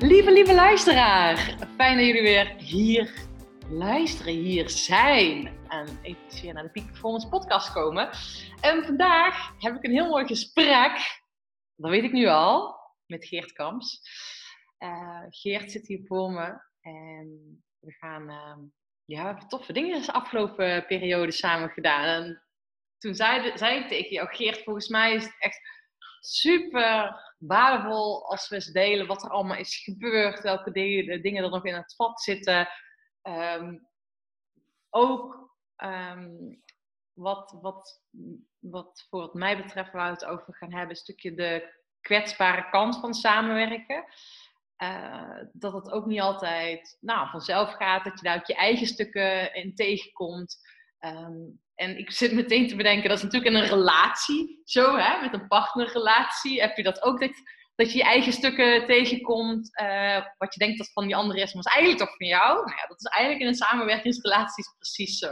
Lieve, lieve luisteraar, fijn dat jullie weer hier luisteren, hier zijn en even weer naar de Peak Performance podcast komen. En vandaag heb ik een heel mooi gesprek, dat weet ik nu al, met Geert Kamps. Uh, Geert zit hier voor me en we gaan, uh, ja, toffe dingen de afgelopen periode samen gedaan. En toen zei, zei ik tegen jou, Geert, volgens mij is het echt super waardevol als we eens delen wat er allemaal is gebeurd, welke dingen, er nog in het vat zitten. Um, ook um, wat, wat, wat voor wat mij betreft waar we het over gaan hebben, een stukje de kwetsbare kant van samenwerken. Uh, dat het ook niet altijd nou, vanzelf gaat, dat je daar ook je eigen stukken in tegenkomt. Um, en ik zit meteen te bedenken, dat is natuurlijk in een relatie zo, hè, met een partnerrelatie. Heb je dat ook, dat, dat je je eigen stukken tegenkomt, uh, wat je denkt dat van die andere is, maar is eigenlijk toch van jou? Nou ja, dat is eigenlijk in een samenwerkingsrelatie precies zo.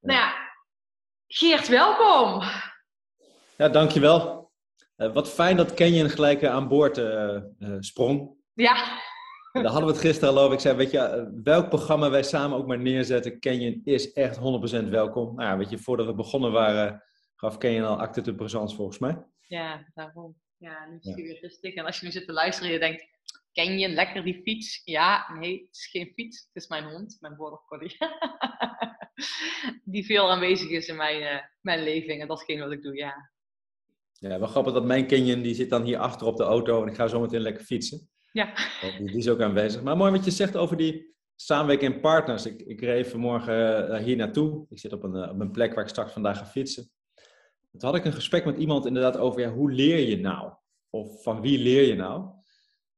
Nou ja, Geert, welkom. Ja, dankjewel. Uh, wat fijn dat Kenyon gelijk aan boord uh, sprong. Ja. Daar hadden we het gisteren al over. Ik zei, weet je, welk programma wij samen ook maar neerzetten, Canyon is echt 100% welkom. Nou ja, weet je, voordat we begonnen waren, gaf Canyon al acte de présence volgens mij. Ja, daarom. Ja, nu zie je rustig. En als je nu zit te luisteren en je denkt, Canyon, lekker die fiets. Ja, nee, het is geen fiets. Het is mijn hond, mijn border collie. die veel aanwezig is in mijn, uh, mijn leven en datgene wat ik doe, ja. Ja, wel grappig dat mijn Canyon, die zit dan hier achter op de auto en ik ga zo meteen lekker fietsen. Ja. Die, die, is ook aanwezig. Maar mooi wat je zegt over die samenwerking en partners. Ik, ik reed vanmorgen uh, hier naartoe. Ik zit op een, uh, op een plek waar ik straks vandaag ga fietsen. Toen had ik een gesprek met iemand inderdaad over ja, hoe leer je nou? Of van wie leer je nou?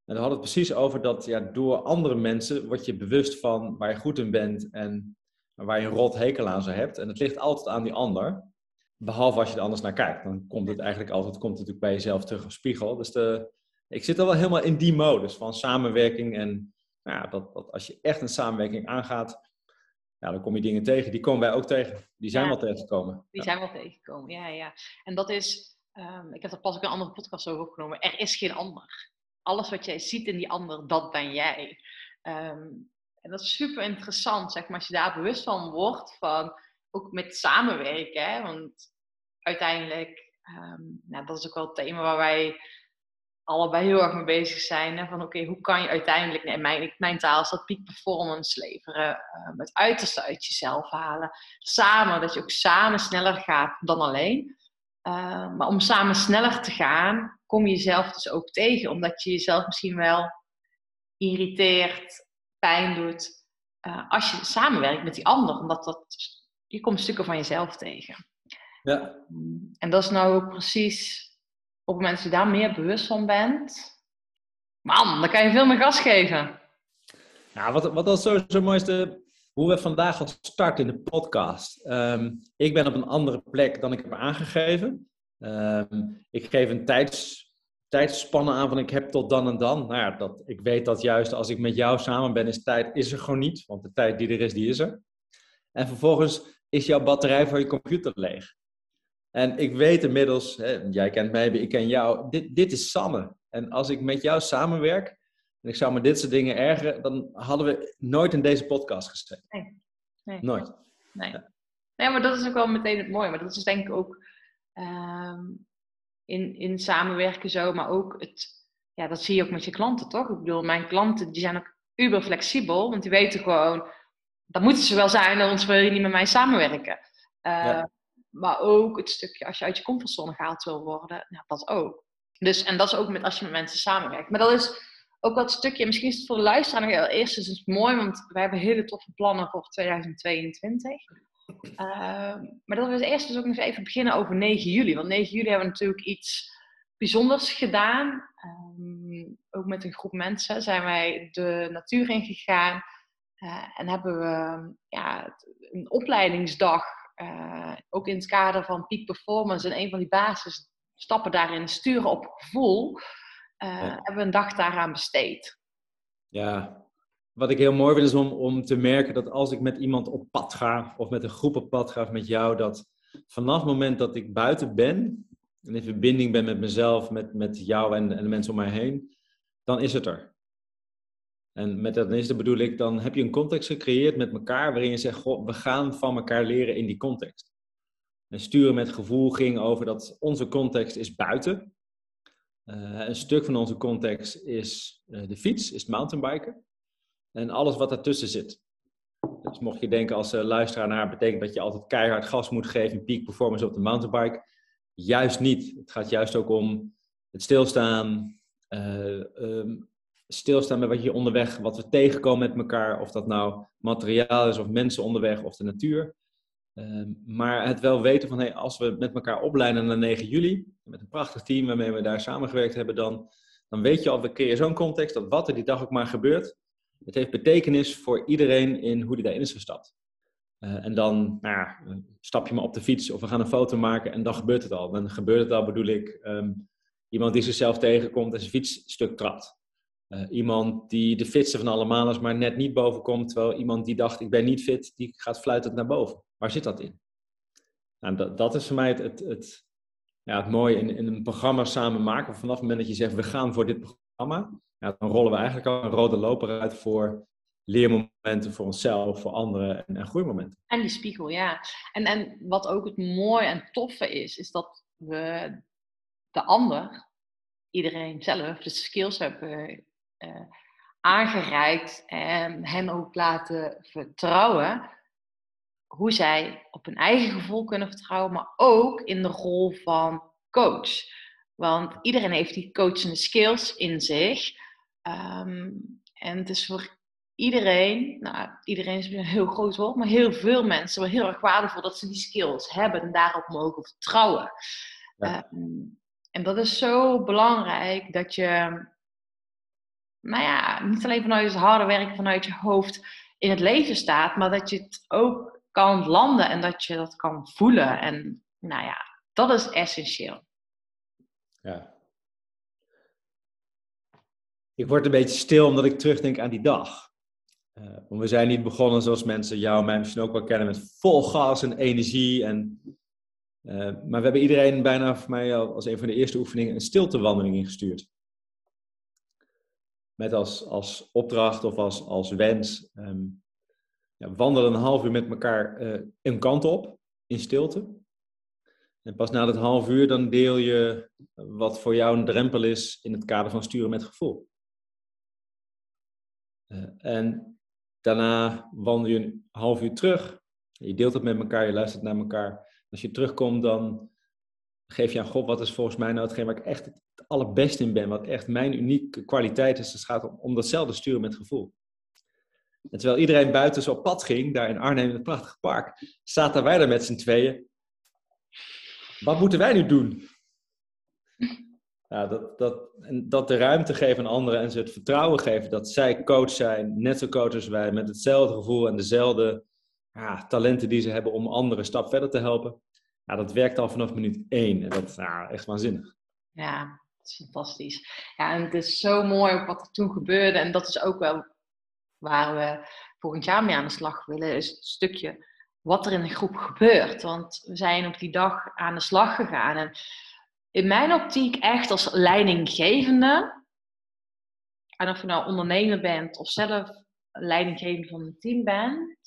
En dan had het precies over dat ja, door andere mensen word je bewust van waar je goed in bent en waar je een rot hekel aan ze hebt. En het ligt altijd aan die ander. Behalve als je er anders naar kijkt. Dan komt het eigenlijk altijd komt het natuurlijk bij jezelf terug als spiegel. Dus de, ik zit al wel helemaal in die modus van samenwerking. En nou ja, dat, dat als je echt een samenwerking aangaat, ja, dan kom je dingen tegen. Die komen wij ook tegen. Die zijn wel tegengekomen. Die zijn wel tegengekomen, ja, ja. En dat is, um, ik heb er pas ook een andere podcast over opgenomen. Er is geen ander. Alles wat jij ziet in die ander, dat ben jij. Um, en dat is super interessant, zeg maar, als je daar bewust van wordt, van ook met samenwerken. Hè? Want uiteindelijk, um, nou, dat is ook wel het thema waar wij allebei heel erg mee bezig zijn. Hè? Van oké, hoe kan je uiteindelijk, in mijn, mijn taal is dat peak performance leveren, het uiterste uit jezelf halen. Samen, dat je ook samen sneller gaat dan alleen. Uh, maar om samen sneller te gaan, kom je jezelf dus ook tegen. Omdat je jezelf misschien wel irriteert, pijn doet. Uh, als je samenwerkt met die ander. Omdat dat, je komt stukken van jezelf tegen. Ja. En dat is nou precies op het moment dat je daar meer bewust van bent, man, dan kan je veel meer gas geven. Nou, wat, wat was zo, zo mooiste, hoe we vandaag al starten in de podcast. Um, ik ben op een andere plek dan ik heb aangegeven. Um, ik geef een tijds, tijdsspanne aan van ik heb tot dan en dan. Nou ja, dat, ik weet dat juist als ik met jou samen ben, is tijd is er gewoon niet. Want de tijd die er is, die is er. En vervolgens is jouw batterij voor je computer leeg. En ik weet inmiddels, hè, jij kent mij, ik ken jou, dit, dit is Sanne. En als ik met jou samenwerk en ik zou me dit soort dingen ergeren, dan hadden we nooit in deze podcast gezeten. Nee. nee. Nooit. Nee. Ja. nee, maar dat is ook wel meteen het mooie. Maar dat is denk ik ook um, in, in samenwerken zo, maar ook het, ja, dat zie je ook met je klanten, toch? Ik bedoel, mijn klanten die zijn ook uber flexibel, want die weten gewoon, dat moeten ze wel zijn, anders wil je niet met mij samenwerken. Uh, ja. Maar ook het stukje als je uit je comfortzone gehaald wil worden, ja, dat ook. Dus, en dat is ook met als je met mensen samenwerkt. Maar dat is ook wat stukje, misschien is het voor de luisteraar nog eerst is het mooi, want wij hebben hele toffe plannen voor 2022. Uh, ehm, maar dat we eerst dus ook nog even beginnen over 9 juli. Want 9 juli hebben we natuurlijk iets bijzonders gedaan. Um, ook met een groep mensen zijn wij de natuur ingegaan. Uh, en hebben we ja, een opleidingsdag uh, ook in het kader van peak performance en een van die basisstappen daarin sturen op gevoel, uh, ja. hebben we een dag daaraan besteed. Ja, wat ik heel mooi vind is om, om te merken dat als ik met iemand op pad ga, of met een groep op pad ga, of met jou, dat vanaf het moment dat ik buiten ben en in verbinding ben met mezelf, met, met jou en, en de mensen om mij heen, dan is het er. En met dat eerste bedoel ik, dan heb je een context gecreëerd met elkaar waarin je zegt, goh, we gaan van elkaar leren in die context. En sturen met gevoel ging over dat onze context is buiten. Uh, een stuk van onze context is uh, de fiets, is mountainbiken. En alles wat daartussen zit. Dus mocht je denken als uh, luisteraar naar, betekent dat je altijd keihard gas moet geven peak performance op de mountainbike. Juist niet. Het gaat juist ook om het stilstaan, um, stilstaan met wat je onderweg, wat we tegenkomen met elkaar. Of dat nou materiaal is of mensen onderweg of de natuur. Ehm, maar het wel weten van, hey, als we met elkaar opleiden naar 9 juli, met een prachtig team waarmee we daar samengewerkt hebben, dan, dan weet je al, we creëren zo'n context dat wat er die dag ook maar gebeurt, het heeft betekenis voor iedereen in hoe die daarin is gestapt. Uh, en dan nou ja, stap je maar op de fiets of we gaan een foto maken en dan gebeurt het al. Dan gebeurt het al, bedoel ik, um, iemand die zichzelf tegenkomt en zijn fiets stuk trapt. Uh, iemand die de fitste van allemaal is, maar net niet boven komt, terwijl iemand die dacht, ik ben niet fit, die gaat fluitend naar boven. Waar zit dat in? Nou, dat, dat is voor mij het, het, het, ja, het mooie in, in een programma samen maken. Vanaf het moment dat je zegt, we gaan voor dit programma, ja, dan rollen we eigenlijk al een rode loper uit voor leermomenten voor onszelf, voor anderen en, en groeimomenten. En die spiegel, ja. En, en wat ook het mooie en toffe is, is dat we de ander, iedereen zelf, de skills hebben aangereikt en hen ook laten vertrouwen hoe zij op hun eigen gevoel kunnen vertrouwen, maar ook in de rol van coach. Want iedereen heeft die coachende skills in zich. Um, en het is voor iedereen, nou, iedereen is een heel groot woord, maar heel veel mensen wel heel erg waardevol dat ze die skills hebben en daarop mogen vertrouwen. Ja. Um, en dat is zo belangrijk dat je, nou ja, niet alleen vanuit het harde werken vanuit je hoofd in het leven staat, maar dat je het ook kan landen en dat je dat kan voelen. En nou ja, dat is essentieel. Ja. Ik word een beetje stil omdat ik terugdenk aan die dag. Uh, we zijn niet begonnen zoals mensen jou en mij misschien ook wel kennen met vol gas en energie. En, uh, maar we hebben iedereen bijna voor mij als een van de eerste oefeningen een stiltewandeling ingestuurd. Met als, als opdracht of als, als wens. Um, ja, wandel een half uur met elkaar uh, een kant op, in stilte. En pas na dat half uur dan deel je wat voor jou een drempel is in het kader van sturen met gevoel. Uh, en daarna wandel je een half uur terug. Je deelt het met elkaar, je luistert naar elkaar. Als je terugkomt, dan geef je aan God, wat is volgens mij nou hetgeen waar ik echt het allerbeste in ben, wat echt mijn unieke kwaliteit is. Het gaat om, datzelfde sturen met gevoel. En terwijl iedereen buiten zo op pad ging, daar in Arnhem in het prachtige park, zaten wij daar met z'n tweeën. Wat moeten wij nu doen? Dat, dat, en dat de ruimte geven aan anderen en ze het vertrouwen geven dat zij coach zijn, net zo coach als wij, met hetzelfde gevoel en dezelfde ja, talenten die ze hebben om anderen een stap verder te helpen. Ja, dat werkt al vanaf minuut één en dat is echt waanzinnig. Ja, is fantastisch. Ja, en het is zo mooi wat er toen gebeurde en dat is ook wel waar we volgend jaar mee aan de slag willen, is het stukje wat er in de groep gebeurt. Want we zijn op die dag aan de slag gegaan. En in mijn optiek echt als leidinggevende, en of je nou ondernemer bent of zelf leidinggevende van een team bent,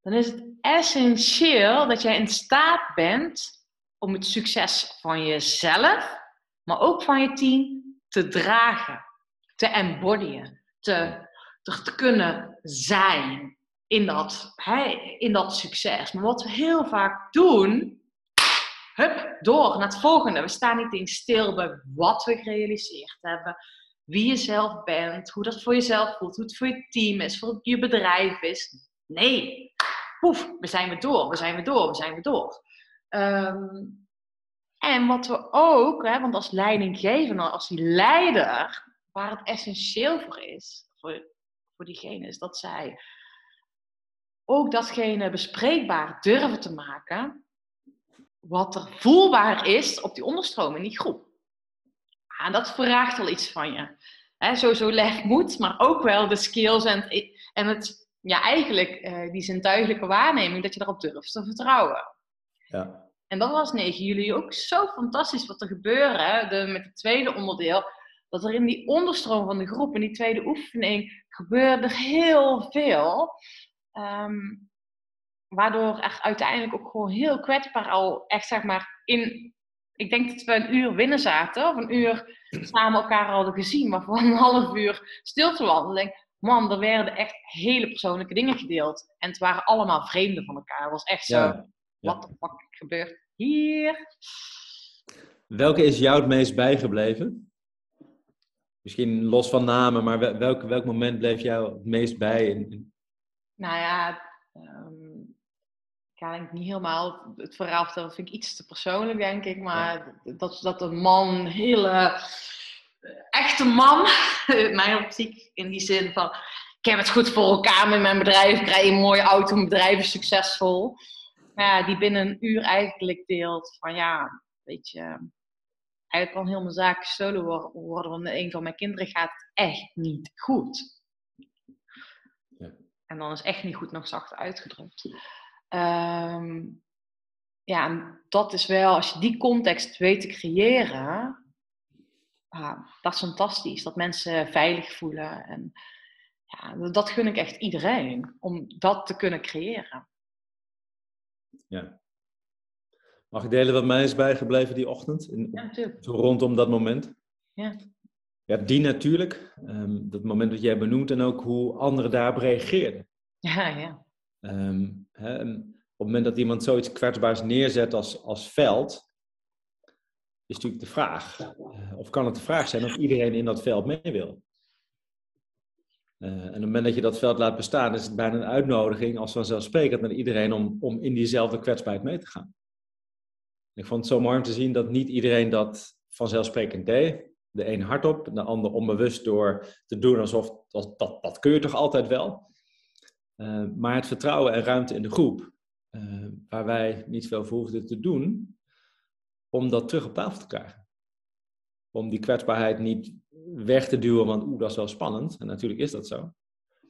dan is het essentieel dat jij in staat bent om het succes van jezelf, maar ook van je team te dragen, te embodyen, te te kunnen zijn in dat, hè, in dat succes. Maar wat we heel vaak doen, hup, door naar het volgende. We staan niet in stil bij wat we gerealiseerd hebben, wie je zelf bent, hoe dat voor jezelf voelt, hoe het voor je team is, voor je bedrijf is. Nee, poef, we zijn weer door, we zijn weer door, we zijn weer door. Um, en wat we ook, hè, want als leidinggevende, als die leider, waar het essentieel voor is, voor voor diegene is dat zij ook datgene bespreekbaar durven te maken wat er voelbaar is op die onderstroom in die groep. En dat vraagt al iets van je. He, sowieso leg moed, maar ook wel de skills en, en het, ja, eigenlijk eh, die zintuigelijke waarneming dat je erop durft te vertrouwen. Ja. En dat was 9 juli ook zo fantastisch wat er gebeurde. De, met het tweede onderdeel dat er in die onderstroom van de groep, in die tweede oefening, gebeurde heel veel. Ehm, waardoor er uiteindelijk ook gewoon heel kwetsbaar al echt zeg maar in. Ik denk dat we een uur winnen zaten, of een uur samen elkaar hadden gezien, maar voor een half uur stil te wandelen. Man, er werden echt hele persoonlijke dingen gedeeld. En het waren allemaal vreemden van elkaar. Het was echt zo, wat de fuck gebeurt hier? Welke is jou het meest bijgebleven? Misschien los van namen, maar welk, welk moment bleef jou het meest bij? Nou ja, um, ik ga denk niet helemaal het verhaal vertellen. Dat vind ik iets te persoonlijk, denk ik. Maar dat, dat een man, hele echte man, mijn optiek, in die zin van... Ik heb het goed voor elkaar met mijn bedrijf, ik krijg een mooie auto, mijn bedrijf is succesvol. Maar ja, die binnen een uur eigenlijk deelt van ja, weet je, eigenlijk kan heel mijn zaak gestolen worden, want een van mijn kinderen gaat het echt niet goed. Ja. En dan is echt niet goed nog zacht uitgedrukt. Um, ja, en dat is wel, als je die context weet te creëren, ah, dat is fantastisch. Dat mensen veilig voelen. En ja, dat gun ik echt iedereen, om dat te kunnen creëren. Ja. Mag ik delen wat mij is bijgebleven die ochtend? In, ja. Rondom dat moment. Ja. Ja, die natuurlijk. Um, dat moment dat jij benoemt en ook hoe anderen daarop reageerden. Ja, ja. Um, hè, op het moment dat iemand zoiets kwetsbaars neerzet als, als veld, is natuurlijk de vraag, uh, of kan het de vraag zijn of iedereen in dat veld mee wil? Uh, en op het moment dat je dat veld laat bestaan, is het bijna een uitnodiging als vanzelfsprekend naar iedereen om, om in diezelfde kwetsbaarheid mee te gaan. Ik vond het zo mooi te zien dat niet iedereen dat vanzelfsprekend deed. De een hardop, de ander onbewust door te doen alsof dat, dat, dat kun je toch altijd wel. Uh, maar het vertrouwen en ruimte in de groep, uh, waar wij niet veel voor hoefden te doen, om dat terug op tafel te krijgen. Om die kwetsbaarheid niet weg te duwen, want oeh, dat is wel spannend. En natuurlijk is dat zo.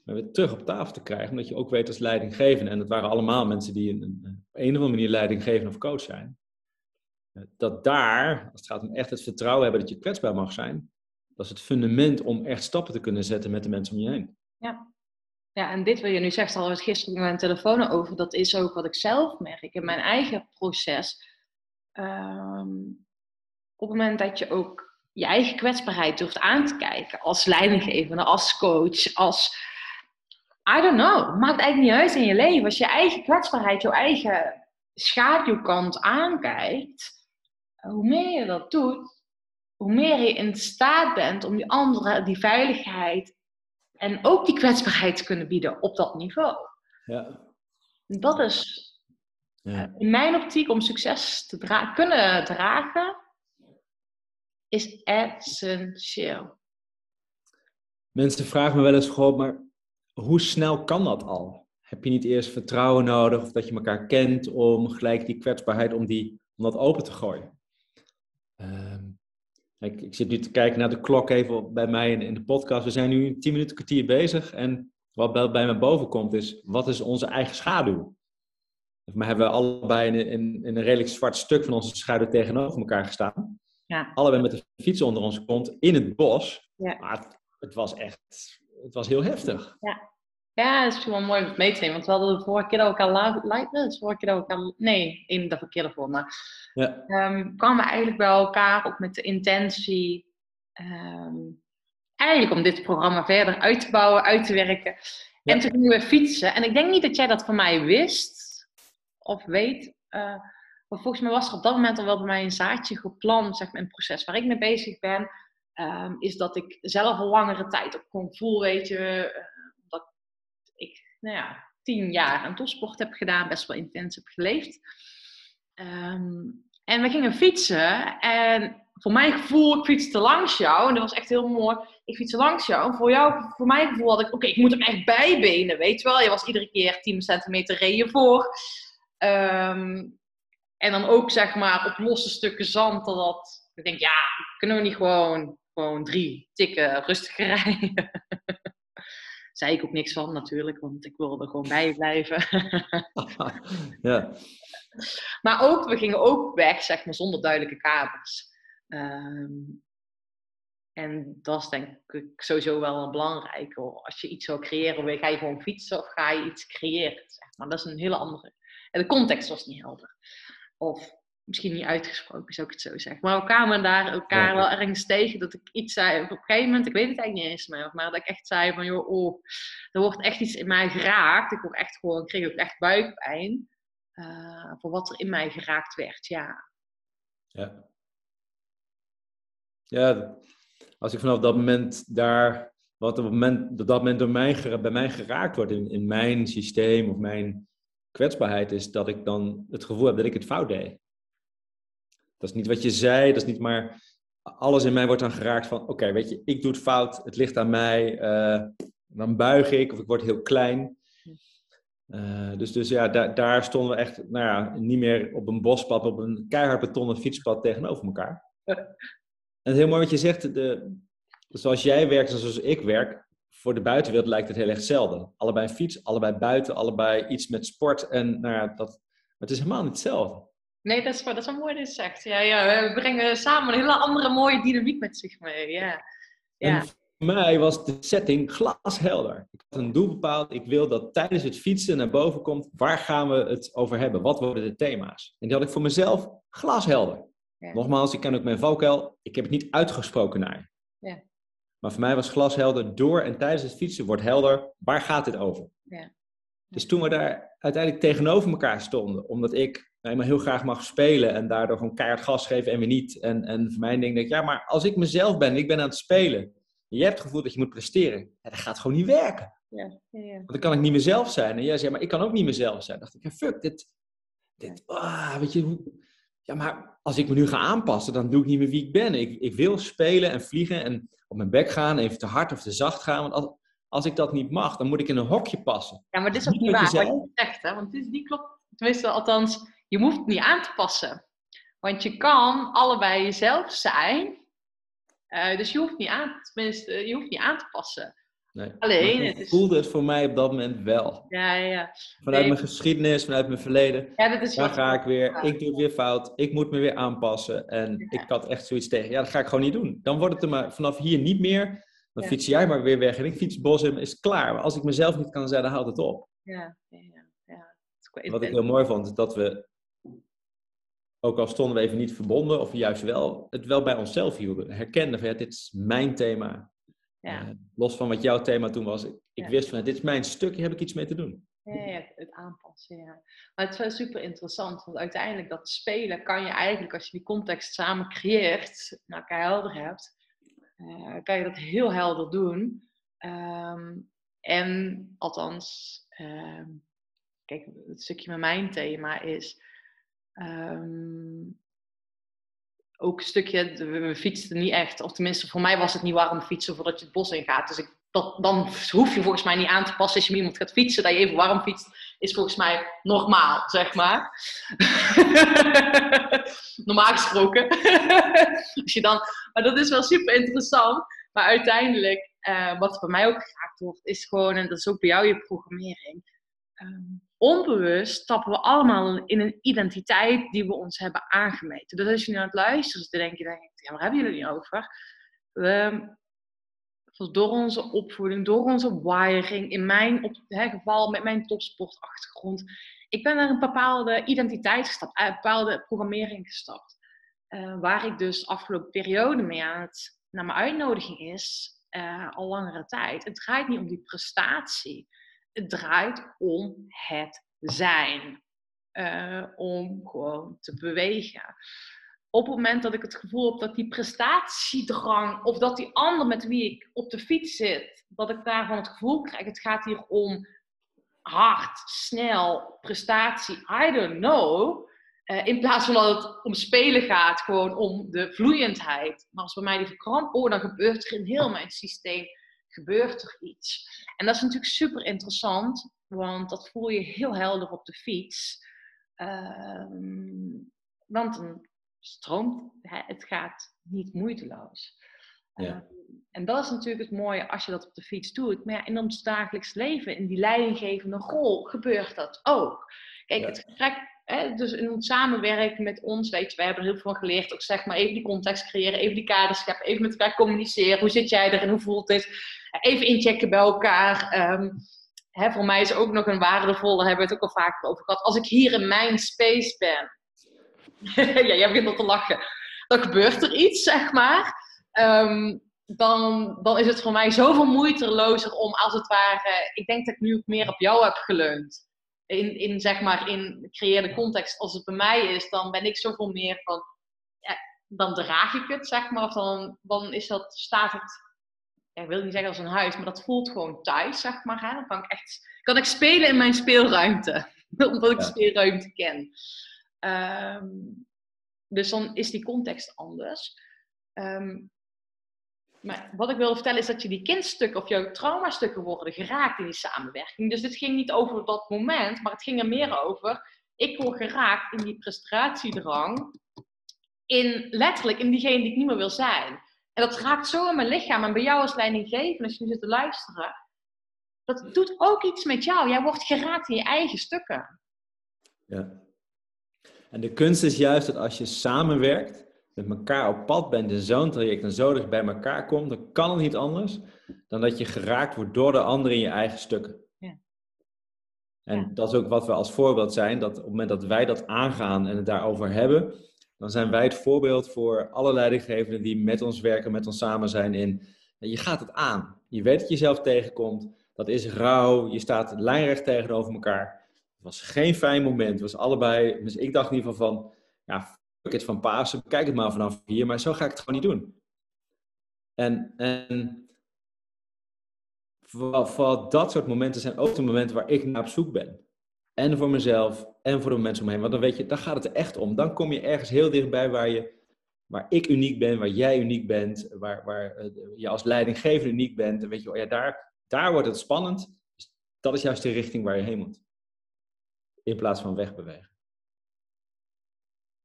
Maar weer terug op tafel te krijgen, omdat je ook weet als leidinggevende, en het waren allemaal mensen die in, een, op een of andere manier leidinggevende of coach zijn, dat daar, als het gaat om echt het vertrouwen hebben dat je kwetsbaar mag zijn, dat is het fundament om echt stappen te kunnen zetten met de mensen om je heen. Ja, ja en dit wil je nu zegt, al het gisteren met mijn telefoon over, dat is ook wat ik zelf merk in mijn eigen proces. Ehm, op het moment dat je ook je eigen kwetsbaarheid durft aan te kijken, als leidinggevende, als coach, als. I don't know, maakt eigenlijk niet uit in je leven. Als je eigen kwetsbaarheid, jouw eigen schaduwkant aankijkt, hoe meer je dat doet, hoe meer je in staat bent om die anderen die veiligheid en ook die kwetsbaarheid te kunnen bieden op dat niveau. Ja. Dat is ja. In mijn optiek om succes te dra kunnen dragen, is essentieel. Mensen vragen me wel eens gewoon, maar hoe snel kan dat al? Heb je niet eerst vertrouwen nodig of dat je elkaar kent om gelijk die kwetsbaarheid om, die, om dat open te gooien? Ehm, ik, ik, zit nu te kijken naar de klok even bij mij in, in de podcast. We zijn nu tien minuten kwartier bezig. En wat bij, bij me boven komt is, wat is onze eigen schaduw? Maar hebben we allebei in, in, in, een redelijk zwart stuk van onze schaduw tegenover elkaar gestaan. Ja. Allebei met de fiets onder onze kont in het bos. Ja. Maar het, het, was echt, het was heel heftig. Ja. Ja, dat is wel mooi om mee te nemen. Want we hadden de vorige keer ook al live. De vorige keer ook al. Nee, in de verkeerde voor. Maar ja. um, kwamen we eigenlijk bij elkaar ook met de intentie. Um, eigenlijk om dit programma verder uit te bouwen, uit te werken. En toen gingen we fietsen. En ik denk niet dat jij dat van mij wist of weet. Uh, maar volgens mij was er op dat moment al wel bij mij een zaadje geplant, zeg maar, een proces waar ik mee bezig ben. Um, is dat ik zelf een langere tijd op kon voelen, weet je ik nou ja, tien jaar aan topsport heb gedaan, best wel intens heb geleefd. Ehm, en we gingen fietsen en voor mijn gevoel, ik fietste langs jou en dat was echt heel mooi. Ik fietste langs jou en voor jou, voor mijn gevoel had ik, oké, ik moet hem echt bijbenen, weet je wel. Je was iedere keer 10 centimeter reën voor. Ehm, en dan ook zeg maar op losse stukken zand, dat ik denk, ja, kunnen we niet gewoon, gewoon drie tikken rustig rijden? zei ik ook niks van natuurlijk, want ik wilde er gewoon bij blijven. ja. Maar ook, we gingen ook weg, zeg maar, zonder duidelijke kaders. Um, En dat is denk ik sowieso wel een belangrijke. Als je iets wil creëren, ga je gewoon fietsen of ga je iets creëren? Zeg maar. Dat is een hele andere. En de context was niet helder. Of misschien niet uitgesproken, zou ik het zo zeggen. Maar we kwamen daar elkaar wel ergens tegen dat ik iets zei. Op een gegeven moment, ik weet het eigenlijk niet eens meer, maar dat ik echt zei van, joh, oh, er wordt echt iets in mij geraakt. Ik word echt gewoon, kreeg ook echt buikpijn. Uh, voor wat er in mij geraakt werd, ja. Ja. Ja, als ik vanaf dat moment daar, wat op, het moment, dat moment door mij, bij mij geraakt wordt in, in mijn systeem of mijn kwetsbaarheid, is dat ik dan het gevoel heb dat ik het fout deed. Dat is niet wat je zei, dat is niet maar. Alles in mij wordt dan geraakt van: oké, weet je, ik doe het fout, het ligt aan mij. Uh, dan buig ik of ik word heel klein. Uh, dus, dus ja, daar, daar stonden we echt, nou ja, niet meer op een bospad, op een keihard betonnen fietspad tegenover elkaar. En heel mooi wat je zegt, de, zoals jij werkt en zoals ik werk, voor de buitenwereld lijkt het heel erg hetzelfde. Allebei fiets, allebei buiten, allebei iets met sport. En nou ja, dat, het is helemaal niet hetzelfde. Nee, dat is, dat is wel mooi je zegt. Ja, ja, we brengen samen een hele andere mooie dynamiek met zich mee. Ja. ja. En voor mij was de setting glashelder. Ik had een doel bepaald. Ik wil dat tijdens het fietsen naar boven komt. Waar gaan we het over hebben? Wat worden de thema's? En die had ik voor mezelf glashelder. Ja. Nogmaals, ik ken ook mijn valkuil. Ik heb het niet uitgesproken naar je. Ja. Maar voor mij was glashelder door en tijdens het fietsen wordt helder. Waar gaat dit over? Ja. Dus toen we daar uiteindelijk tegenover elkaar stonden, omdat ik maar heel graag mag spelen en daardoor gewoon keihard gas geven en weer niet. En, en voor mij denk ik, ja, maar als ik mezelf ben, ik ben aan het spelen, je hebt het gevoel dat je moet presteren, ja, dat gaat gewoon niet werken. Ja, ja, ja. Want dan kan ik niet mezelf zijn. En jij zegt, maar ik kan ook niet mezelf zijn. Dan dacht ik, ja, fuck, dit, dit ah, weet je, ja, maar als ik me nu ga aanpassen, dan doe ik niet meer wie ik ben. Ik, ik wil spelen en vliegen en op mijn bek gaan, even te hard of te zacht gaan. Want als, als ik dat niet mag, dan moet ik in een hokje passen. Ja, maar dit is ook niet waar wat je zegt, hè? Want dit niet klopt. Tenminste, althans, je hoeft niet aan te passen. Want je kan allebei jezelf zijn. Uh, dus je hoeft niet aan, tenminste, je hoeft niet aan te passen. Nee. Alleen, het is... voelde het voor mij op dat moment wel. Ja, ja. Vanuit mijn geschiedenis, vanuit mijn verleden. Ja, dat is dan ga ik weer, ik doe het weer fout, ik moet me weer aanpassen. En ik had echt zoiets tegen, ja, dat ga ik gewoon niet doen. Dan wordt het er maar vanaf hier niet meer. Dan fiets jij maar weer weg en ik fiets bos in, is klaar. Maar als ik mezelf niet kan zijn, dan houdt het op. Ja, ja, ja. Wat ik heel mooi vond, is dat we ook al stonden we even niet verbonden, of juist wel, het wel bij onszelf hielden. Herkenden van ja, dit is mijn thema. Ja. Uh, los van wat jouw thema toen was. Ik, wist van dit is mijn stukje, heb ik iets mee te doen. Ja, ja, het aanpassen, ja. Maar het is wel super interessant, want uiteindelijk dat spelen kan je eigenlijk, als je die context samen creëert, naar elkaar helder hebt, uh, kan je dat heel helder doen. Um, en althans, uh, kijk, het stukje met mijn thema is Um, ook een stukje, we fietsten niet echt, of tenminste voor mij was het niet warm fietsen voordat je het bos in gaat. Dus ik, dat, dan hoef je volgens mij niet aan te passen als je met iemand gaat fietsen, dat je even warm fietst, is volgens mij normaal, zeg maar. normaal gesproken. als je dan, maar dat is wel super interessant. Maar uiteindelijk, uh, wat bij mij ook geraakt wordt, is gewoon, en dat is ook bij jou je programmering. Um, onbewust stappen we allemaal in een identiteit die we ons hebben aangemeten. Dus als je nu aan het luisteren zit, dan denk je, denk je ja, waar hebben jullie het niet over? We, door onze opvoeding, door onze wiring, in mijn op, hè, geval met mijn topsportachtergrond, ik ben naar een bepaalde identiteit gestapt, een bepaalde programmering gestapt. Uh, waar ik dus afgelopen periode mee aan het, naar mijn uitnodiging is, uh, al langere tijd. Het draait niet om die prestatie. Het draait om het zijn. Uh, om gewoon te bewegen. Op het moment dat ik het gevoel heb dat die prestatiedrang of dat die ander met wie ik op de fiets zit, dat ik daarvan het gevoel krijg, het gaat hier om hard, snel, prestatie, I don't know. Uh, in plaats van dat het om spelen gaat, gewoon om de vloeiendheid. Maar als bij mij die verkrampt, oh, dan gebeurt er in heel mijn systeem gebeurt er iets. En dat is natuurlijk super interessant, want dat voel je heel helder op de fiets. Ehm, want dan stroomt het gaat niet moeiteloos. Ja. Ehm, en dat is natuurlijk het mooie als je dat op de fiets doet. Maar ja, in ons dagelijks leven, in die leidinggevende rol, gebeurt dat ook. Kijk, het gesprek dus in het samenwerken met ons, weet je, wij hebben er heel veel van geleerd. Ook zeg maar even die context creëren, even die kaders scheppen, even met elkaar communiceren. Hoe zit jij erin? Hoe voelt het? Even inchecken bij elkaar. Ehm, hè, voor mij is ook nog een waardevol, daar hebben we het ook al vaker over gehad. Als ik hier in mijn space ben, ja, jij begint al te lachen. Dan gebeurt er iets, zeg maar. Ehm, dan, dan is het voor mij zoveel moeitelozer om als het ware. Ik denk dat ik nu ook meer op jou heb geleund. In, in zeg maar in gecreëerde context. Als het bij mij is, dan ben ik zoveel meer van. Ja, dan draag ik het, zeg maar. Of dan, dan is dat, staat het. Ja, ik wil niet zeggen als een huis, maar dat voelt gewoon thuis, zeg maar. Hè? Dan kan ik echt kan ik spelen in mijn speelruimte. Omdat ik ja. speelruimte ken. Um, dus dan is die context anders. Um, maar wat ik wil vertellen is dat je die kindstukken of jouw traumastukken worden geraakt in die samenwerking. Dus dit ging niet over dat moment, maar het ging er meer over. Ik word geraakt in die prestatiedrang. In letterlijk in diegene die ik niet meer wil zijn. En dat raakt zo in mijn lichaam. En bij jou als leidinggever, als je nu zit te luisteren, dat doet ook iets met jou. Jij wordt geraakt in je eigen stukken. Ja. En de kunst is juist dat als je samenwerkt, met elkaar op pad bent in zo'n traject en zo dicht bij elkaar komt, dan kan het niet anders dan dat je geraakt wordt door de ander in je eigen stukken. Ja. En ja. dat is ook wat we als voorbeeld zijn, dat op het moment dat wij dat aangaan en het daarover hebben, dan zijn wij het voorbeeld voor alle leidinggevenden die met ons werken, met ons samen zijn in, je gaat het aan. Je weet dat je jezelf tegenkomt, dat is rauw, je staat lijnrecht tegenover elkaar. Het was geen fijn moment, het was allebei, dus ik dacht in ieder geval van, ja, het van Pasen, kijk het maar vanaf hier, maar zo ga ik het gewoon niet doen. En, en vooral, dat soort momenten zijn ook de momenten waar ik naar op zoek ben. En voor mezelf en voor de mensen omheen. Want dan weet je, dan gaat het er echt om. Dan kom je ergens heel dichtbij waar, je, waar ik uniek ben, waar jij uniek bent, waar, waar uh, je als leidinggever uniek bent. Dan weet je, oh ja, daar, daar wordt het spannend. Dus dat is juist de richting waar je heen moet. In plaats van wegbewegen.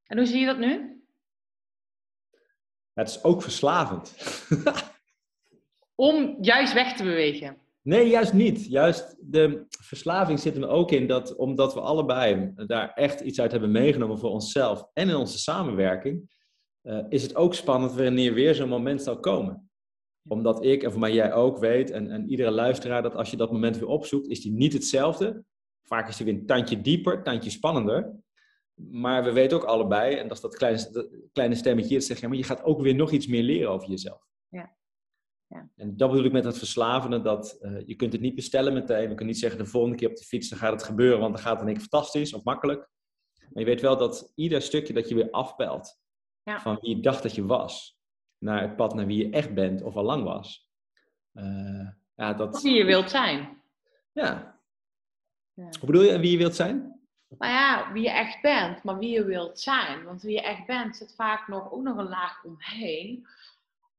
En hoe zie je dat nu? Het is ook verslavend. Om juist weg te bewegen. Nee, juist niet. Juist de verslaving zit er ook in dat omdat we allebei daar echt iets uit hebben meegenomen voor onszelf en in onze samenwerking, uh, is het ook spannend wanneer weer zo'n moment zal komen. Omdat ik en voor mij jij ook weet en, en iedere luisteraar dat als je dat moment weer opzoekt, is die niet hetzelfde. Vaak is die weer een tandje dieper, tandje spannender. Maar we weten ook allebei, en dat is dat kleine, kleine stemmetje dat zegt, ja, maar je gaat ook weer nog iets meer leren over jezelf. Ja. Ja. En dat bedoel ik met dat verslavende, dat uh, je kunt het niet bestellen meteen. We kunnen niet zeggen de volgende keer op de fiets, dan gaat het gebeuren, want dan gaat het in één fantastisch of makkelijk. Maar je weet wel dat ieder stukje dat je weer afpelt ja. van wie je dacht dat je was, naar het pad naar wie je echt bent of al lang was. Uh, ja, dat... Wie je wilt zijn. Ja. ja. Hoe bedoel je, wie je wilt zijn? nou ja, wie je echt bent, maar wie je wilt zijn. Want wie je echt bent, zit vaak nog, ook nog een laag omheen.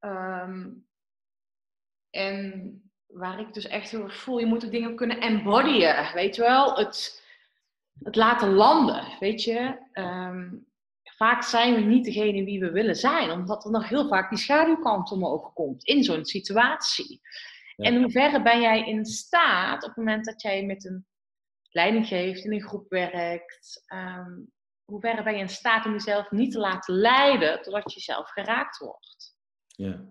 Um, en waar ik dus echt heel erg voel, je moet de dingen kunnen embodyen, weet je wel? Het, het laten landen, weet je? Um, vaak zijn we niet degene wie we willen zijn, omdat er nog heel vaak die schaduwkant omhoog komt in zo'n situatie. Ja. En hoe verre ben jij in staat op het moment dat jij met een leiding geeft, in een groep werkt. Um, hoe ver ben je in staat om jezelf niet te laten leiden totdat je zelf geraakt wordt? Ja.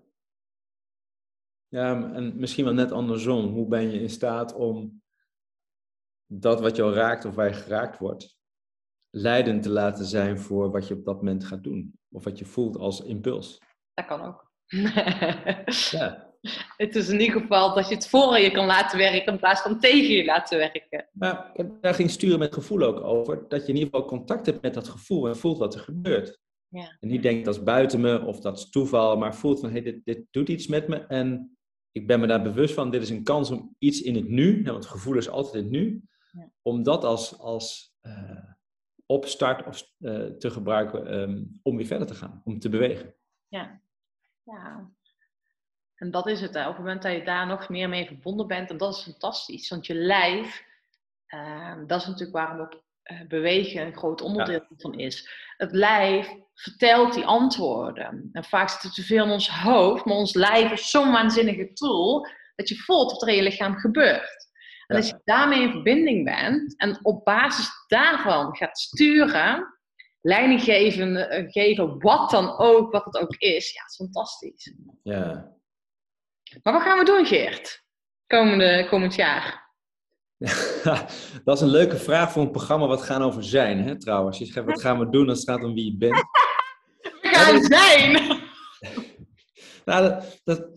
Ja, en misschien wel net andersom. Hoe ben je in staat om dat wat jou raakt of waar je geraakt wordt, leidend te laten zijn voor wat je op dat moment gaat doen? Of wat je voelt als impuls? Dat kan ook. ja. Het is in ieder geval dat je het voor je kan laten werken in plaats van tegen je laten werken. Ja, daar ging sturen met gevoel ook over. Dat je in ieder geval contact hebt met dat gevoel en voelt wat er gebeurt. Ja. En niet denkt dat is buiten me of dat is toeval, maar voelt van hey, dit, dit doet iets met me en ik ben me daar bewust van. Dit is een kans om iets in het nu, want gevoel is altijd in het nu, ja. om dat als, als uh, opstart of, uh, te gebruiken um, om weer verder te gaan, om te bewegen. Ja, ja. En dat is het. Hè. Op het moment dat je daar nog meer mee verbonden bent, en dat is fantastisch. Want je lijf, uh, dat is natuurlijk waarom ook bewegen een groot onderdeel van is. Het lijf vertelt die antwoorden. En vaak zit het te veel in ons hoofd, maar ons lijf is zo'n waanzinnige tool dat je voelt wat er in je lichaam gebeurt. En als je daarmee in verbinding bent en op basis daarvan gaat sturen, leiding geven, eh, geven wat dan ook, wat het ook is, ja, het is fantastisch. Ja. Maar wat gaan we doen, Geert, komende, komend jaar? dat is een leuke vraag voor een programma wat gaan over zijn, hè, trouwens. Je zegt, wat gaan we doen als het gaat om wie je bent? We gaan zijn! nou, dat, dat,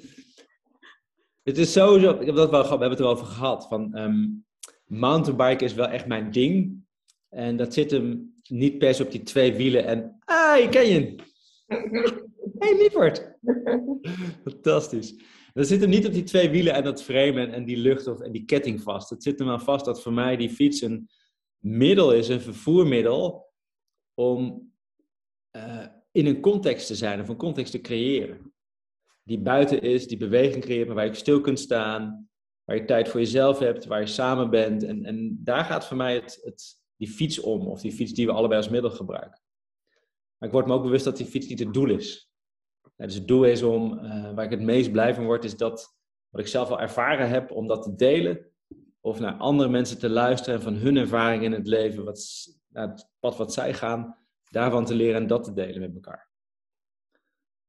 het is sowieso, ik heb dat wel, we hebben het erover gehad, van um, mountainbiken is wel echt mijn ding. En dat zit hem niet per se op die twee wielen en, ah, ik ken je. hey, lieverd. Fantastisch. Dat zit hem niet op die twee wielen en dat frame en, en die lucht of, en die ketting vast. Het zit hem wel vast dat voor mij die fiets een middel is, een vervoermiddel, om uh, in een context te zijn of een context te creëren die buiten is, die beweging creëert, maar waar je stil kunt staan, waar je tijd voor jezelf hebt, waar je samen bent. En, en daar gaat voor mij het, het, die fiets om, of die fiets die we allebei als middel gebruiken. Maar ik word me ook bewust dat die fiets niet het doel is. Dus het doel is om, uh, waar ik het meest blij van word, is dat wat ik zelf al ervaren heb, om dat te delen. Of naar andere mensen te luisteren en van hun ervaring in het leven, wat, naar het pad wat zij gaan, daarvan te leren en dat te delen met elkaar.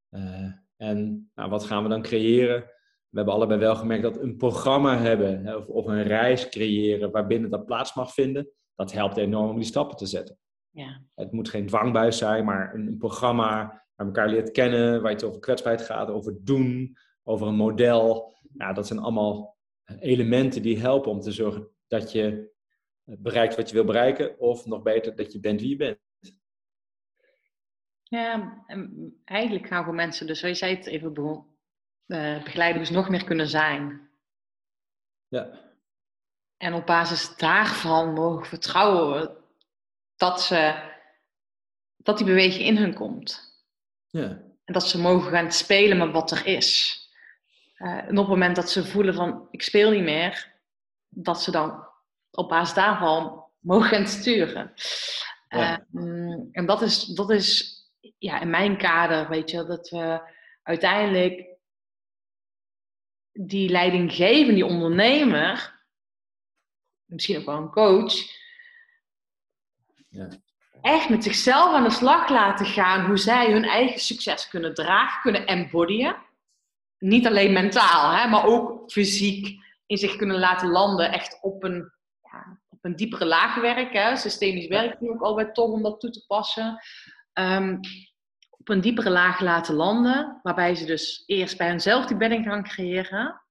Uh, en nou, wat gaan we dan creëren? We hebben allebei wel gemerkt dat een programma hebben hè, of, of, een reis creëren waarbinnen dat plaats mag vinden, dat helpt enorm om die stappen te zetten. Ja. Het moet geen dwangbuis zijn, maar een, een programma waar elkaar leert kennen, waar het over kwetsbaarheid gaat, over doen, over een model. Ja, dat zijn allemaal elementen die helpen om te zorgen dat je bereikt wat je wil bereiken, of nog beter, dat je bent wie je bent. Ja, en eigenlijk gaan we mensen, dus zoals jij het even begon, uh, begeleiden, dus nog meer kunnen zijn. Ja. En op basis daarvan mogen vertrouwen dat, ze, dat die beweging in hun komt. Ja. En dat ze mogen gaan spelen met wat er is. Uh, en op het moment dat ze voelen van ik speel niet meer, dat ze dan op basis daarvan mogen gaan sturen. Ja. Uh, en dat is, dat is ja, in mijn kader, weet je, dat we uiteindelijk die leidinggever, die ondernemer, misschien ook wel een coach, ja. Echt met zichzelf aan de slag laten gaan hoe zij hun eigen succes kunnen dragen, kunnen embodyen. Niet alleen mentaal, hè, maar ook fysiek in zich kunnen laten landen, echt op een, ja, op een diepere laag werken. Systemisch werk ook altijd tof om dat toe te passen. Um, op een diepere laag laten landen, waarbij ze dus eerst bij hunzelf die bedding gaan creëren.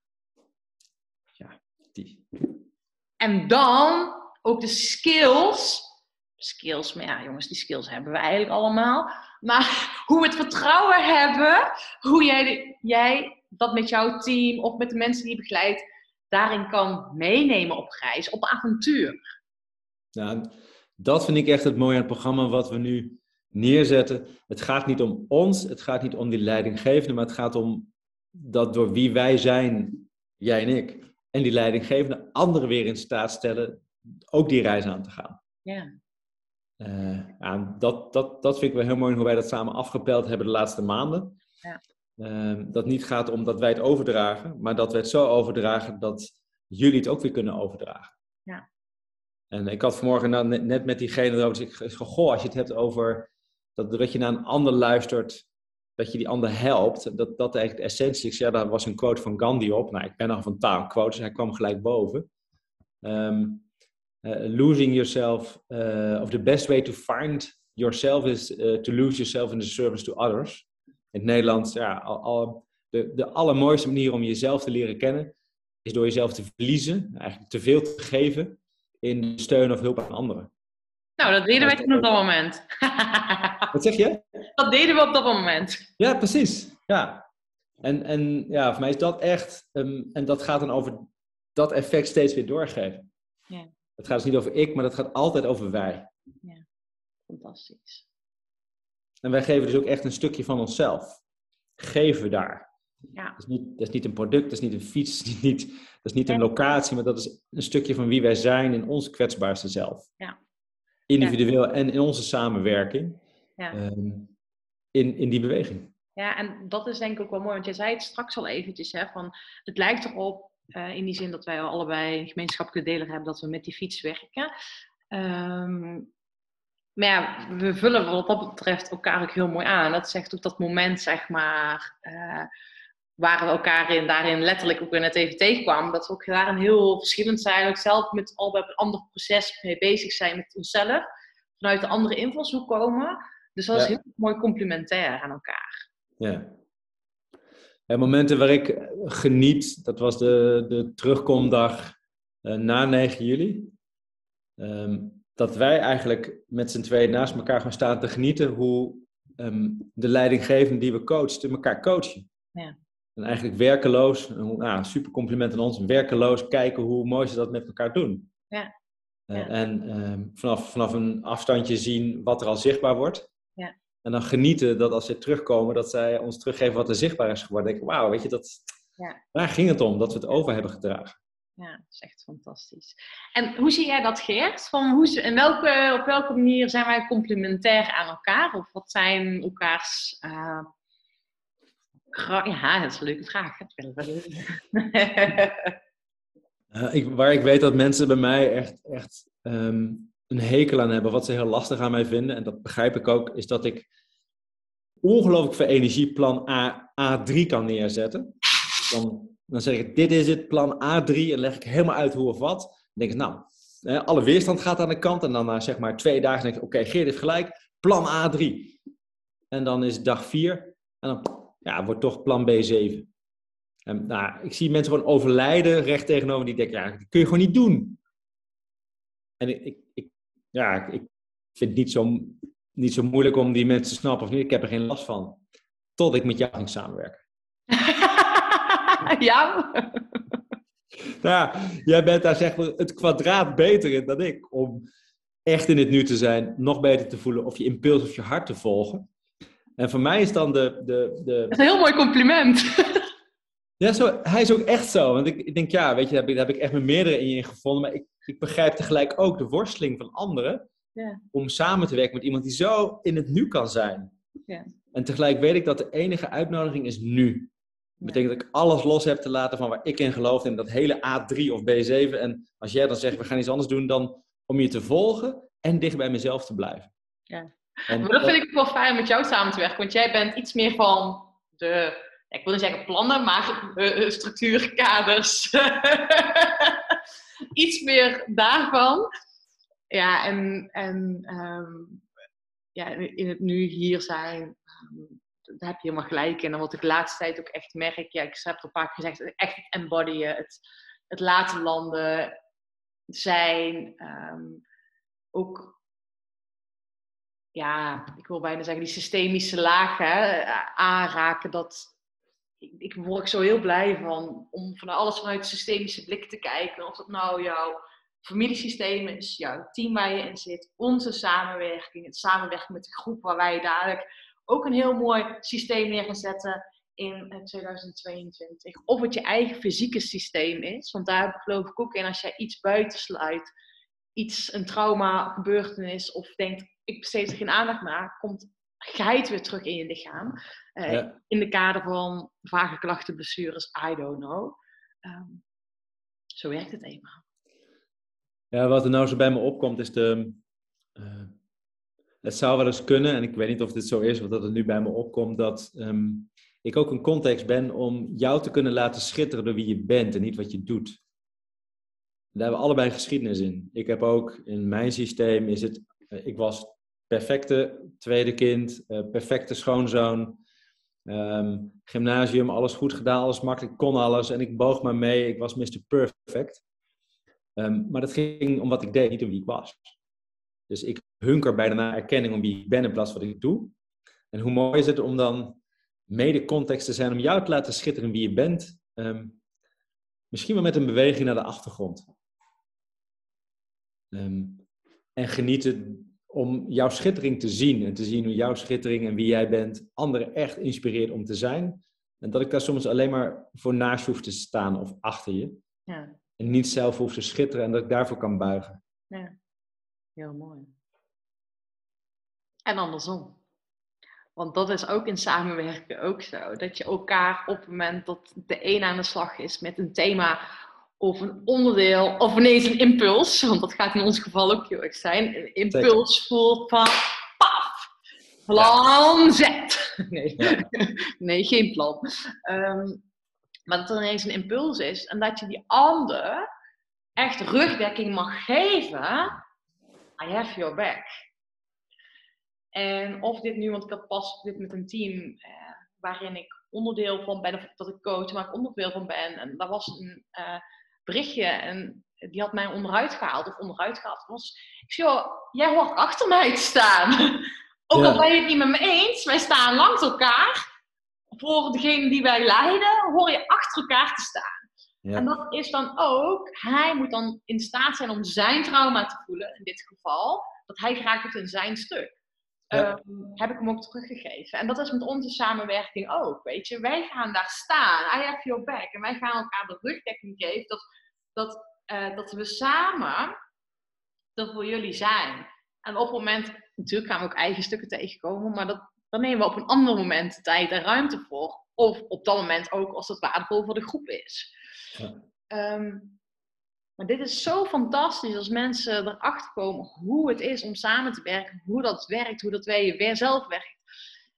Ja, die. En dan ook de skills. Skills, maar ja, jongens, die skills hebben we eigenlijk allemaal. Maar hoe we het vertrouwen hebben, hoe jij, jij dat met jouw team of met de mensen die je begeleidt, daarin kan meenemen op reis, op avontuur. Ja, dat vind ik echt het mooie aan het programma wat we nu neerzetten. Het gaat niet om ons, het gaat niet om die leidinggevende, maar het gaat om dat door wie wij zijn, jij en ik, en die leidinggevende anderen weer in staat stellen ook die reis aan te gaan. Ja. Uh, ja, dat, dat, dat vind ik wel heel mooi hoe wij dat samen afgepeld hebben de laatste maanden. Ja. Uh, dat niet gaat om dat wij het overdragen, maar dat wij het zo overdragen dat jullie het ook weer kunnen overdragen. Ja. En ik had vanmorgen nou net, net met diegene erover, dus ik goh, als je het hebt over dat doordat je naar een ander luistert, dat je die ander helpt. Dat, dat eigenlijk de essentie is. Ja, daar was een quote van Gandhi op. Nou, ik ben nog van taalquotes, dus hij kwam gelijk boven. Um, uh, losing yourself, uh, of the best way to find yourself is uh, to lose yourself in the service to others. In het Nederlands, ja, al, al, de, de allermooiste manier om jezelf te leren kennen, is door jezelf te verliezen, eigenlijk te veel te geven in steun of hulp aan anderen. Nou, dat deden wij toen op dat moment. Wat zeg je? Dat deden we op dat moment. Ja, precies. Ja. En, en ja, voor mij is dat echt, um, en dat gaat dan over dat effect steeds weer doorgeven. Ja. Het gaat dus niet over ik, maar dat gaat altijd over wij. Ja, fantastisch. En wij geven dus ook echt een stukje van onszelf. Geven we daar. Ja. Dat, is niet, dat is niet een product, dat is niet een fiets, dat is niet, dat is niet een locatie, maar dat is een stukje van wie wij zijn in ons kwetsbaarste zelf. Ja individueel en in onze samenwerking ja. um, in, in die beweging. Ja, en dat is denk ik ook wel mooi, want jij zei het straks al eventjes, hè, van het lijkt erop in die zin dat wij allebei een gemeenschappelijke deler hebben dat we met die fiets werken. Ehm, maar ja, we vullen wat dat betreft elkaar ook heel mooi aan. Dat zegt ook dat moment, zeg maar, uh, waar we elkaar in, daarin letterlijk ook weer net even tegenkwamen. Dat we ook daarin heel verschillend zijn. Ook zelf met al een ander proces mee bezig zijn met onszelf. Vanuit de andere invalshoek komen. Dus dat is heel mooi complementair aan elkaar. Ja. En momenten waar ik geniet, dat was de, de terugkomdag uh, na 9 juli. Um, dat wij eigenlijk met z'n tweeën naast elkaar gaan staan te genieten hoe um, de leidinggevenden die we coachen, elkaar coachen. Ja. En eigenlijk werkeloos, nou, super compliment aan ons, werkeloos kijken hoe mooi ze dat met elkaar doen. Ja. Uh, en um, vanaf, vanaf een afstandje zien wat er al zichtbaar wordt. En dan genieten dat als ze terugkomen, dat zij ons teruggeven wat er zichtbaar is geworden. Denk ik, wauw, weet je, dat, ja. daar ging het om, dat we het over hebben gedragen. Ja, dat is echt fantastisch. En hoe zie jij dat, Geert? Van hoe, in welke, op welke manier zijn wij complementair aan elkaar? Of wat zijn elkaars... Uh, ja, dat is een leuke vraag. uh, ik, waar ik weet dat mensen bij mij echt, echt um, een hekel aan hebben, wat ze heel lastig aan mij vinden, en dat begrijp ik ook, is dat ik ongelooflijk veel energieplan A, A3 kan neerzetten. Dan dan zeg ik, dit is het, plan A3. En leg ik helemaal uit hoe of wat. Dan denk ik, nou, alle weerstand gaat aan de kant. En dan na zeg maar twee dagen denk ik, oké, okay, Geert heeft gelijk. Plan A3. En dan is dag 4. En dan ja, wordt toch plan B7. En, nou, ik zie mensen gewoon overlijden recht tegenover die denken, ja, dat kun je gewoon niet doen. En ik ja, ik vind het niet zo, niet zo moeilijk om die mensen te snappen of niet. Ik heb er geen last van. Tot ik met jou ging samenwerken. ja? nou, jij bent daar zeg maar het kwadraat beter in dan ik. Om echt in het nu te zijn, nog beter te voelen of je impuls of je hart te volgen. En voor mij is dan de... de, de... Dat is een heel mooi compliment. ja, zo, hij is ook echt zo. Want ik, ik denk, ja, weet je, daar heb, ik, daar heb ik echt met meerdere in je gevonden. Maar ik, ik begrijp tegelijk ook de worsteling van anderen. Ja. Om samen te werken met iemand die zo in het nu kan zijn. Ja. En tegelijk weet ik dat de enige uitnodiging is nu. Dat betekent dat ik alles los heb te laten van waar ik in geloof. En dat hele A3 of B7. En als jij dan zegt, we gaan iets anders doen, dan om je te volgen en dicht bij mezelf te blijven. Ja. En, maar dat vind ik ook wel fijn om met jou samen te werken. Want jij bent iets meer van de, ik wil niet zeggen plannen, maar uh, structuurkaders. iets meer daarvan. Ja, en, en um, ja, in het nu hier zijn. Um, daar heb je helemaal gelijk in. En wat ik de laatste tijd ook echt merk, ja, ik heb het al keer gezegd, echt embodyen, het, het laten landen zijn. Ehm, ook, ja, ik wil bijna zeggen, die systemische lagen uh, aanraken. Dat, ik, word zo heel blij van, om van alles vanuit systemische blik te kijken. Of dat nou jouw familiesysteem is, jouw team waar je in zit, onze samenwerking, het samenwerken met de groep waar wij dadelijk ook een heel mooi systeem neer gaan zetten in 2022. Eh, of het je eigen fysieke systeem is. Want daar geloof ik ook in als jij iets buitensluit, iets, een trauma, gebeurtenis, of denkt, ik besteed er geen aandacht naar, komt geit weer terug in je lichaam. Uh, In de kader van vage klachten, blessures, I don't know. Um, zo werkt het eenmaal. Ja, wat er nou zo bij me opkomt is de, uh, het zou wel eens kunnen, en ik weet niet of dit zo is, of dat het nu bij me opkomt, dat um, ik ook een context ben om jou te kunnen laten schitteren door wie je bent en niet wat je doet. Daar hebben we allebei geschiedenis in. Ik heb ook in mijn systeem is het, uh, ik was perfecte tweede kind, uh, perfecte schoonzoon, um, gymnasium, alles goed gedaan, alles makkelijk, kon alles en ik boog maar mee. Ik was Mr. Perfect. Um, maar dat ging om wat ik deed, niet om wie ik was. Dus ik hunker bijna naar erkenning om wie ik ben in plaats van wat ik doe. En hoe mooi is het om dan mede context te zijn om jou te laten schitteren wie je bent. Um, misschien wel met een beweging naar de achtergrond. En genieten om jouw schittering te zien en te zien hoe jouw schittering en wie jij bent anderen echt inspireert om te zijn. En dat ik daar soms alleen maar voor naast hoef te staan of achter je. Ja. En niet zelf hoef te schitteren en dat ik daarvoor kan buigen. Ja. Heel mooi. En andersom. Want dat is ook in samenwerken ook zo. Dat je elkaar op het moment dat de een aan de slag is met een thema of een onderdeel of ineens een impuls, want dat gaat in ons geval ook heel erg zijn, een impuls voelt van paf, plan Z. Nee, nee geen plan. Um, maar dat er ineens een impuls is en dat je die ander echt rugdekking mag geven. I have your back. En of dit nu, want ik had pas dit met een team eh, waarin ik onderdeel van ben, of dat ik coach, maar ik onderdeel van ben. En daar was een uh, berichtje en die had mij onderuit gehaald, of onderuit gehaald. Was, ik zei, joh, jij hoort achter mij te staan. Ook al ben je het niet met me eens, wij staan langs elkaar. Voor degene die wij leiden, hoor je achter elkaar te staan. Ja. En dat is dan ook, hij moet dan in staat zijn om zijn trauma te voelen, in dit geval, dat hij graag doet in zijn stuk. Ehm, heb ik hem ook teruggegeven. En dat is met onze samenwerking ook, weet je. Wij gaan daar staan, I have your back. En wij gaan elkaar de rugdekking geven dat, dat, uh, dat we samen er voor jullie zijn. En op het moment, natuurlijk gaan we ook eigen stukken tegenkomen, maar dat, dan nemen we op een ander moment tijd en ruimte voor. Of op dat moment ook als het waardevol voor de groep is. Ja. Ehm, maar dit is zo fantastisch als mensen erachter komen hoe het is om samen te werken, hoe dat werkt, hoe dat wij weer zelf werkt.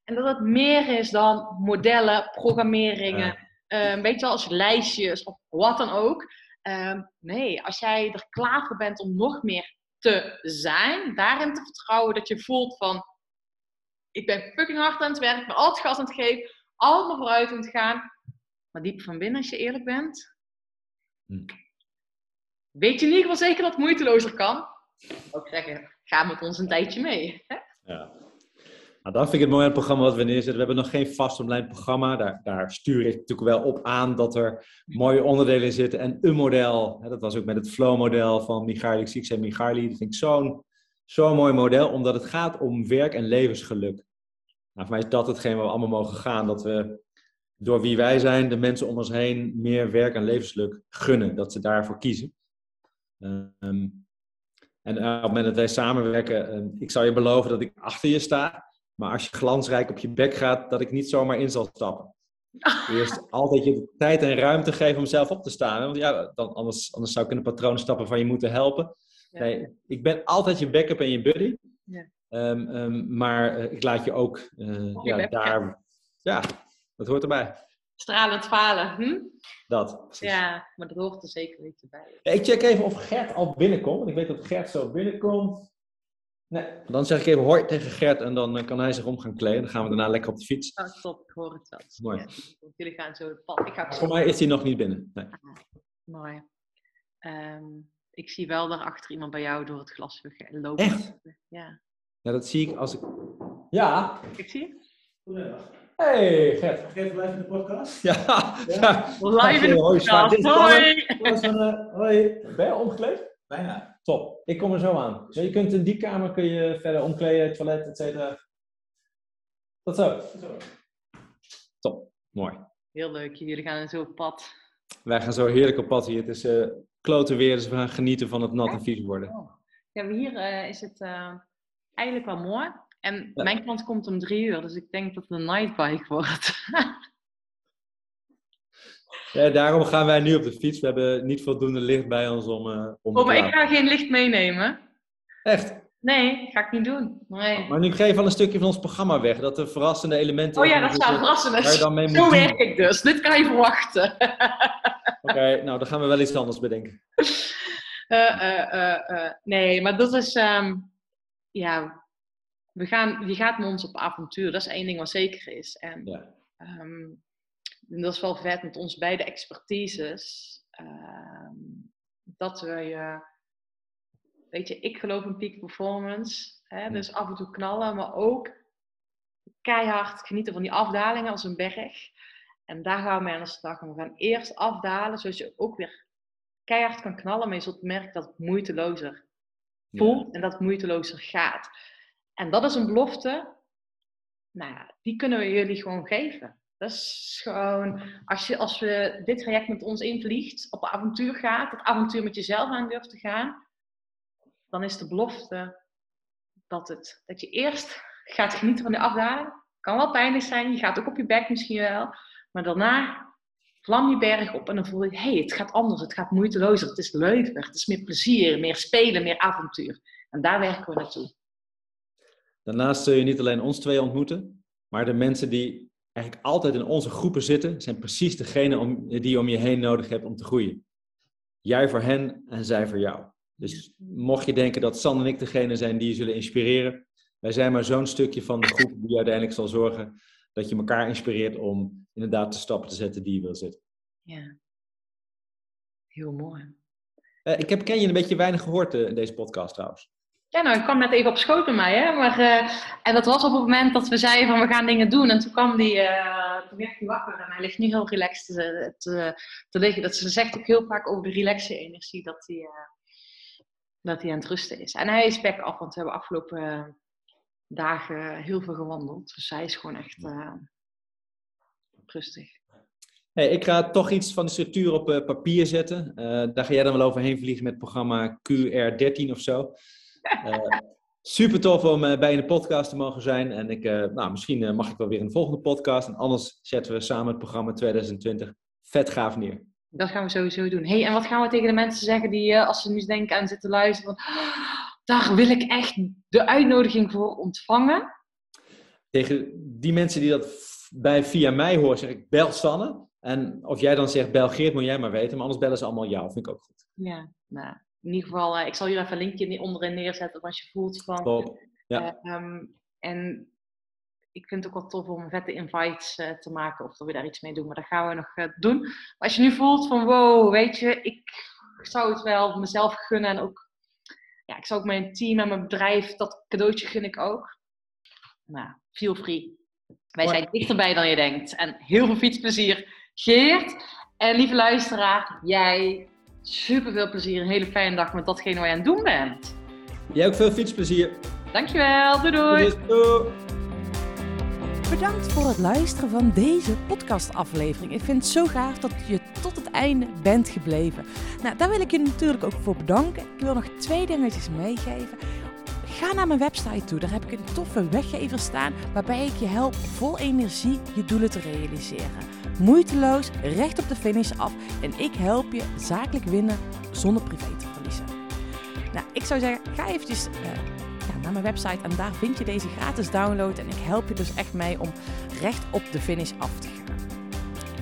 En dat het meer is dan modellen, programmeringen, ja. weet je wel, als lijstjes of wat dan ook. Uh, nee, als jij er klaar voor bent om nog meer te zijn, daarin te vertrouwen dat je voelt van, ik ben fucking hard aan het werk, ik ben altijd gas aan het geven, altijd maar vooruit aan het gaan. Maar diep van binnen, als je eerlijk bent, hm weet je in ieder zeker dat het moeitelozer kan? Ook zeggen, ga met ons een tijdje mee. Ja. Nou, dat vind ik het mooie programma wat we neerzetten. We hebben nog geen vast online programma. Daar, daar stuur ik natuurlijk wel op aan dat er mooie onderdelen in zitten. En een model, hè, dat was ook met het flow-model van Michaili. Ik zei Michaili, dat vind ik zo'n zo'n mooi model, omdat het gaat om werk- en levensgeluk. Nou, voor mij is dat hetgeen waar we allemaal mogen gaan. Dat we door wie wij zijn, de mensen om ons heen, meer werk- en levensgeluk gunnen. Dat ze daarvoor kiezen. Um, en op het moment dat wij samenwerken, uh, ik zal je beloven dat ik achter je sta. Maar als je glansrijk op je bek gaat, dat ik niet zomaar in zal stappen. Eerst altijd je de tijd en ruimte geven om zelf op te staan. Want ja, dan, anders, anders zou ik in een patroon stappen van je moeten helpen. Nee, ik ben altijd je backup en je buddy. Ja. Um, um, maar uh, ik laat je ook uh, ja, daar. Ja, dat hoort erbij stralend falen. Hm? Dat. Precies. Ja, maar dat hoort er zeker niet bij. ik check even of Gert al binnenkomt. Want ik weet dat Gert zo binnenkomt. Nee. Dan zeg ik even hoi tegen Gert en dan eh, kan hij zich om gaan kleden. Dan gaan we daarna lekker op de fiets. Oh, top, ik hoor het wel. Mooi. Ja, jullie gaan zo het pad. Ik ga Voor mij is hij nog niet binnen. Nee. Ah, mooi. Um, ik zie wel daarachter iemand bij jou door het glas lopen. Echt? Ja. Ja, dat zie ik als ik... Ja. Ik zie het. Goedemiddag. Hey Gert. Gert, live in de podcast? Ja. ja. Live in de podcast. Hoi. Hoi. Ben je omgekleed? Bijna. Top. Ik kom er zo aan. Dus je kunt in die kamer kun je verder omkleden, toilet, et cetera. Tot zo. Top. Mooi. Heel leuk. Jullie gaan zo op pad. Wij gaan zo heerlijk op pad hier. Het is uh, klote weer, dus we gaan genieten van het nat en vies worden. Oh. Ja, hier uh, is het uh, eigenlijk wel mooi. En mijn klant komt om drie uur, dus ik denk dat het een nightbike wordt. ja, daarom gaan wij nu op de fiets. We hebben niet voldoende licht bij ons om. Uh, om oh, maar ik ga geen licht meenemen. Echt? Nee, ga ik niet doen. Nee. Maar nu geef je al een stukje van ons programma weg. Dat de verrassende elementen. Oh ja, dat zou verrassend zijn. Zo werk ik dus. Dit kan je verwachten. Oké, nou dan gaan we wel iets anders bedenken. Uh, uh, nee, maar dat is. Um, ja, we gaan, die gaat met ons op avontuur. Dat is één ding wat zeker is. En, ja. um, dat is wel vet met ons beide expertises. Um, dat we je, weet je, ik geloof in peak performance. Hè, dus af en toe knallen, maar ook keihard genieten van die afdalingen als een berg. En daar gaan we aan de slag. We gaan eerst afdalen, zodat je ook weer keihard kan knallen. Maar je zult merken dat het moeitelozer voelt en dat het moeitelozer gaat. En dat is een belofte, nou die kunnen we jullie gewoon geven. Dat is gewoon, als, je, als we dit traject met ons invliegt, op avontuur gaat, het avontuur met jezelf aan durft te gaan, dan is de belofte dat, het, dat je eerst gaat genieten van de afdaling Kan wel pijnlijk zijn, je gaat ook op je bek misschien wel. Maar daarna vlam je berg op en dan voel je, hé, hey, het gaat anders, het gaat moeitelozer, het is leuker, het is meer plezier, meer spelen, meer avontuur. En daar werken we naartoe. Daarnaast zul je niet alleen ons twee ontmoeten, maar de mensen die eigenlijk altijd in onze groepen zitten, zijn precies degene om, die je om je heen nodig hebt om te groeien. Jij voor hen en zij voor jou. Dus mocht je denken dat San en ik degene zijn die je zullen inspireren, wij zijn maar zo'n stukje van de groep die uiteindelijk zal zorgen dat je elkaar inspireert om inderdaad de stappen te zetten die je wil zetten. Ja, heel mooi. Uh, ik heb Ken je een beetje weinig gehoord uh, in deze podcast trouwens. Ja, nou, ik kwam net even op schoot bij mij, hè. Maar, uh, en dat was op het moment dat we zeiden van we gaan dingen doen. En toen kwam die, toen werd hij wakker en hij ligt nu heel relaxed te, te, te liggen. Dat ze zegt ook heel vaak over de relaxe energie dat hij, dat hij aan het rusten is. En hij is back af, want we hebben afgelopen dagen heel veel gewandeld. Dus hij is gewoon echt rustig. Hey, ik ga toch iets van de structuur op papier zetten. Daar ga jij dan wel overheen vliegen met het programma QR13 of zo. Uh, super tof om bij in de podcast te mogen zijn. En ik, nou, misschien mag ik wel weer een volgende podcast. En anders zetten we samen het programma 2020 vet gaaf neer. Dat gaan we sowieso doen. Hey, en wat gaan we tegen de mensen zeggen die, als ze nu denken aan zitten luisteren, van, oh, daar wil ik echt de uitnodiging voor ontvangen? Tegen die mensen die dat bij via mij hoor, zeg ik bel Sanne. En of jij dan zegt bel Geert, moet jij maar weten. Maar anders bellen ze allemaal jou. Vind ik ook goed. Ja, nou, in ieder geval, uh, ik zal hier even een linkje onderin neerzetten als je voelt van... Top. Ja. Um, en ik vind het ook wel tof om vette invites uh, te maken of dat we daar iets mee doen. Maar dat gaan we nog doen. Maar als je nu voelt van wow, weet je, ik zou het wel mezelf gunnen. En ook, ja, ik zou ook mijn team en mijn bedrijf, dat cadeautje gun ik ook. Nou, feel free. Wij zijn dichterbij dan je denkt. En heel veel fietsplezier, Geert. En lieve luisteraar, jij super veel plezier. Een hele fijne dag met datgene waar je aan het doen bent. Jij ook veel fietsplezier. Dankjewel. Doei doei. doei. Bedankt voor het luisteren van deze podcastaflevering. Ik vind het zo gaaf dat je tot het einde bent gebleven. Nou, daar wil ik je natuurlijk ook voor bedanken. Ik wil nog twee dingetjes meegeven. Ga naar mijn website toe. Daar heb ik een toffe weggever staan waarbij ik je help vol energie je doelen te realiseren. Moeiteloos, recht op de finish af en ik help je zakelijk winnen zonder privé te verliezen. Nou, ik zou zeggen, ga eventjes ja, naar mijn website en daar vind je deze gratis download. En ik help je dus echt mee om recht op de finish af te gaan.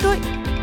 ぶい。